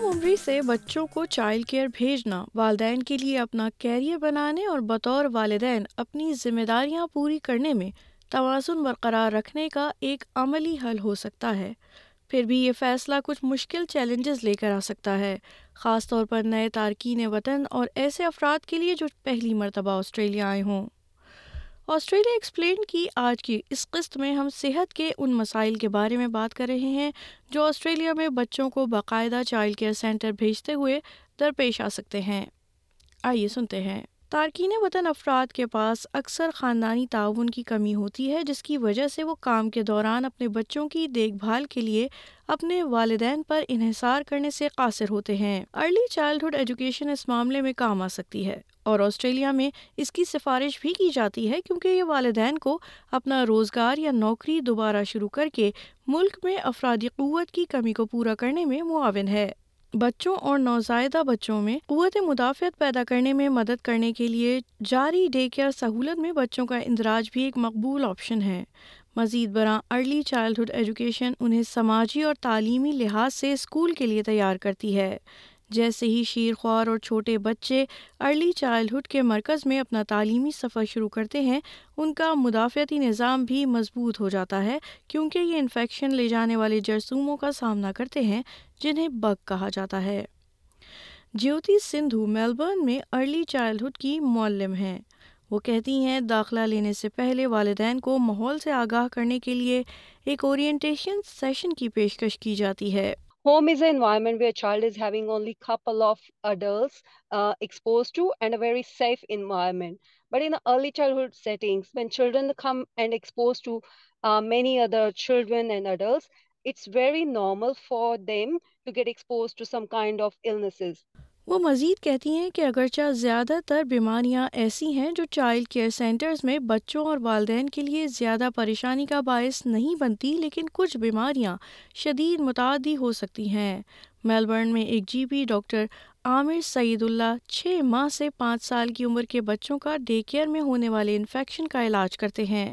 کم عمری سے بچوں کو چائلڈ کیئر بھیجنا والدین کے لیے اپنا کیریئر بنانے اور بطور والدین اپنی ذمہ داریاں پوری کرنے میں توازن برقرار رکھنے کا ایک عملی حل ہو سکتا ہے پھر بھی یہ فیصلہ کچھ مشکل چیلنجز لے کر آ سکتا ہے خاص طور پر نئے تارکین وطن اور ایسے افراد کے لیے جو پہلی مرتبہ آسٹریلیا آئے ہوں آسٹریلیا ایکسپلین کی آج کی اس قسط میں ہم صحت کے ان مسائل کے بارے میں بات کر رہے ہیں جو آسٹریلیا میں بچوں کو باقاعدہ چائلڈ کیئر سینٹر بھیجتے ہوئے درپیش آ سکتے ہیں آئیے سنتے ہیں تارکین وطن افراد کے پاس اکثر خاندانی تعاون کی کمی ہوتی ہے جس کی وجہ سے وہ کام کے دوران اپنے بچوں کی دیکھ بھال کے لیے اپنے والدین پر انحصار کرنے سے قاصر ہوتے ہیں ارلی چائلڈہڈ ایجوکیشن اس معاملے میں کام آ سکتی ہے اور آسٹریلیا میں اس کی سفارش بھی کی جاتی ہے کیونکہ یہ والدین کو اپنا روزگار یا نوکری دوبارہ شروع کر کے ملک میں افرادی قوت کی کمی کو پورا کرنے میں معاون ہے بچوں اور نوزائیدہ بچوں میں قوت مدافعت پیدا کرنے میں مدد کرنے کے لیے جاری ڈے کیئر سہولت میں بچوں کا اندراج بھی ایک مقبول آپشن ہے مزید برآں ارلی چائلڈہڈ ایجوکیشن انہیں سماجی اور تعلیمی لحاظ سے اسکول کے لیے تیار کرتی ہے جیسے ہی شیرخوار اور چھوٹے بچے ارلی چائلڈہڈ کے مرکز میں اپنا تعلیمی سفر شروع کرتے ہیں ان کا مدافعتی نظام بھی مضبوط ہو جاتا ہے کیونکہ یہ انفیکشن لے جانے والے جرسوموں کا سامنا کرتے ہیں جنہیں بگ کہا جاتا ہے جیوتی سندھو میلبرن میں ارلی چائلڈ ہڈ کی معلم ہیں وہ کہتی ہیں داخلہ لینے سے پہلے والدین کو ماحول سے آگاہ کرنے کے لیے ایک اورینٹیشن سیشن کی پیشکش کی جاتی ہے home is a moment where child is only couple of adults exposed but the child many other children's very normal for them to get off وہ مزید کہتی ہیں کہ اگرچہ زیادہ تر بیماریاں ایسی ہیں جو چائلڈ کیئر سینٹرز میں بچوں اور والدین کے لیے زیادہ پریشانی کا باعث نہیں بنتی لیکن کچھ بیماریاں شدید متعدی ہو سکتی ہیں میلبرن میں ایک جی بی ڈاکٹر عامر سعید اللہ چھ ماہ سے پانچ سال کی عمر کے بچوں کا ڈے کیئر میں ہونے والے انفیکشن کا علاج کرتے ہیں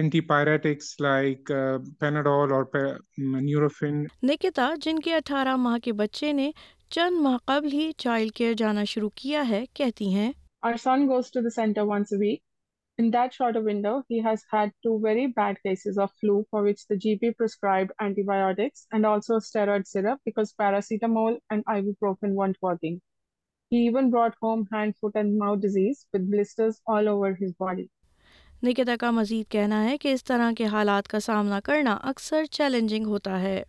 اینٹیپائرٹکس لائک پیناڈول اور نیوروفن نکتا جن کے اٹھارہ ماہ کے بچے نے چند ماہ قبل ہی چائلڈ کیئر جانا شروع کیا ہے کہتی ہیں Our son goes to the center once a week. In that shorter window, he has had two very bad cases of flu for which the GP prescribed antibiotics and also steroid syrup because paracetamol and ibuprofen weren't working. He even brought home hand, foot and mouth disease with blisters all over his body. نکتا کا مزید کہنا ہے کہ اس طرح کے حالات کا سامنا کرنا اکثر چیلنجنگ ہوتا ہے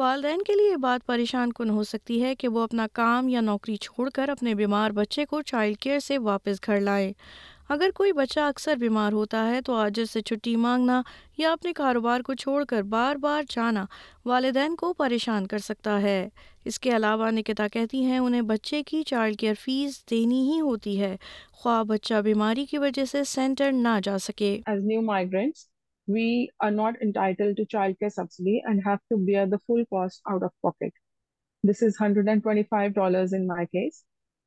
والدین کے لیے بات پریشان کن ہو سکتی ہے کہ وہ اپنا کام یا نوکری چھوڑ کر اپنے بیمار بچے کو چائلڈ کیئر سے واپس گھر لائے اگر کوئی بچہ اکثر بیمار ہوتا ہے تو آج سے چھٹی مانگنا یا اپنے کاروبار کو چھوڑ کر بار بار جانا والدین کو پریشان کر سکتا ہے اس کے علاوہ نکتا کہتی ہیں انہیں بچے کی چائلڈ کیئر فیس دینی ہی ہوتی ہے خواہ بچہ بیماری کی وجہ سے سینٹر نہ جا سکے As new migrants, we are not entitled to childcare subsidy and have to bear the full cost out of pocket. This is $125 in my case.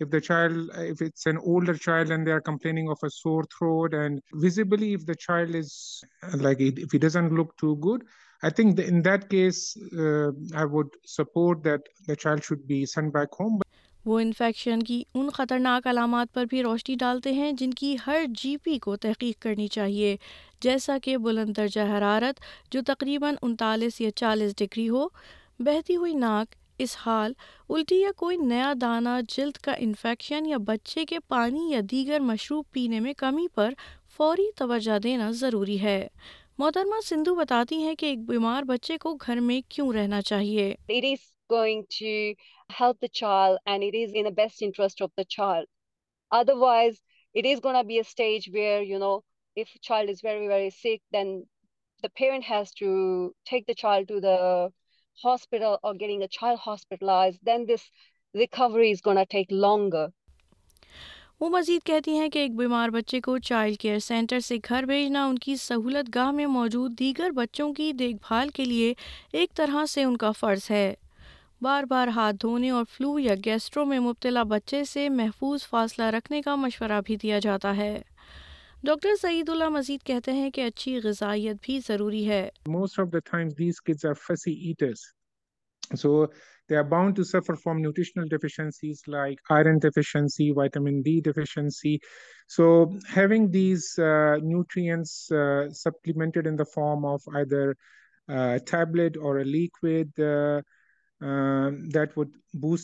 if the child, if it's an older child and they are complaining of a sore throat and visibly if the child is like, it, if he doesn't look too good, I think that in that case, uh, I would support that the child should be sent back home. But وہ infection کی ان خطرناک علامات پر بھی روشنی ڈالتے ہیں جن کی ہر جی پی کو تحقیق کرنی چاہیے جیسا کہ بلند درجہ حرارت جو تقریباً انتالیس یا چالیس ڈگری ہو بہتی ہوئی ناک اسہال، الٹی یا کوئی نیا دانہ، جلد کا انفیکشن یا بچے کے پانی یا دیگر مشروب پینے میں کمی پر فوری توجہ دینا ضروری ہے۔ محترمہ سندھو بتاتی ہیں کہ ایک بیمار بچے کو گھر میں کیوں رہنا چاہیے۔ It is going to help the child and it is in the best interest of the child. Otherwise, it is going to be a stage where, you know, if child is very, very sick, then the parent has to take the child to the hospital or getting a child hospitalized, then this recovery is going to take longer. وہ مزید کہتی ہیں کہ ایک بیمار بچے کو child care centre سے گھر بھیجنا ان کی سہولت گاہ میں موجود دیگر بچوں کی دیکھ بھال کے لیے ایک طرح سے ان کا فرض ہے بار بار ہاتھ دھونے اور فلو یا گیسٹرو میں مبتلا بچے سے محفوظ فاصلہ رکھنے کا مشورہ بھی دیا جاتا ہے ڈاکٹر سعید اللہ مزید کہتے ہیں کہ اچھی غذائیت بھی ضروری ہے so they are bound to suffer from nutritional deficiencies like iron deficiency vitamin D deficiency so having these nutrients supplemented in the form of either tablet اور لیکوڈ وہ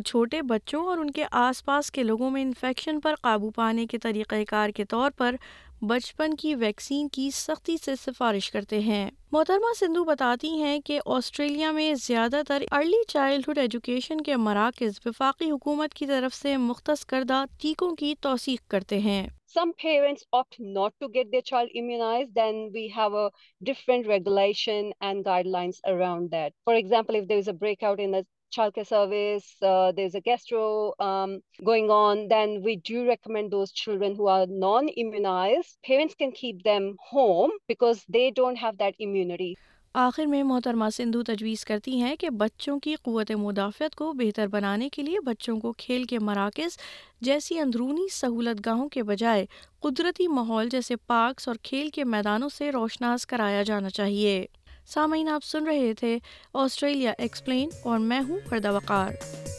چھوٹے بچوں اور ان کے آس پاس کے لوگوں میں انفیکشن پر قابو پانے کے طریقہ کار کے طور پر بچپن کی ویکسین کی سختی سے سفارش کرتے ہیں محترمہ سندھو بتاتی ہیں کہ آسٹریلیا میں زیادہ تر ارلی چائلڈہڈ ایجوکیشن کے مراکز وفاقی حکومت کی طرف سے مختص کردہ ٹیکوں کی توثیق کرتے ہیں child regulations around for example Eric outro going rinse can keep them home back they don't have that immunity آخر میں محترمہ سندھو تجویز کرتی ہیں کہ بچوں کی قوت مدافعت کو بہتر بنانے کے لیے بچوں کو کھیل کے مراکز جیسی اندرونی سہولت گاہوں کے بجائے قدرتی ماحول جیسے پارکس اور کھیل کے میدانوں سے روشناس کرایا جانا چاہیے سامعین آپ سن رہے تھے آسٹریلیا ایکسپلین اور میں ہوں پردہ وقار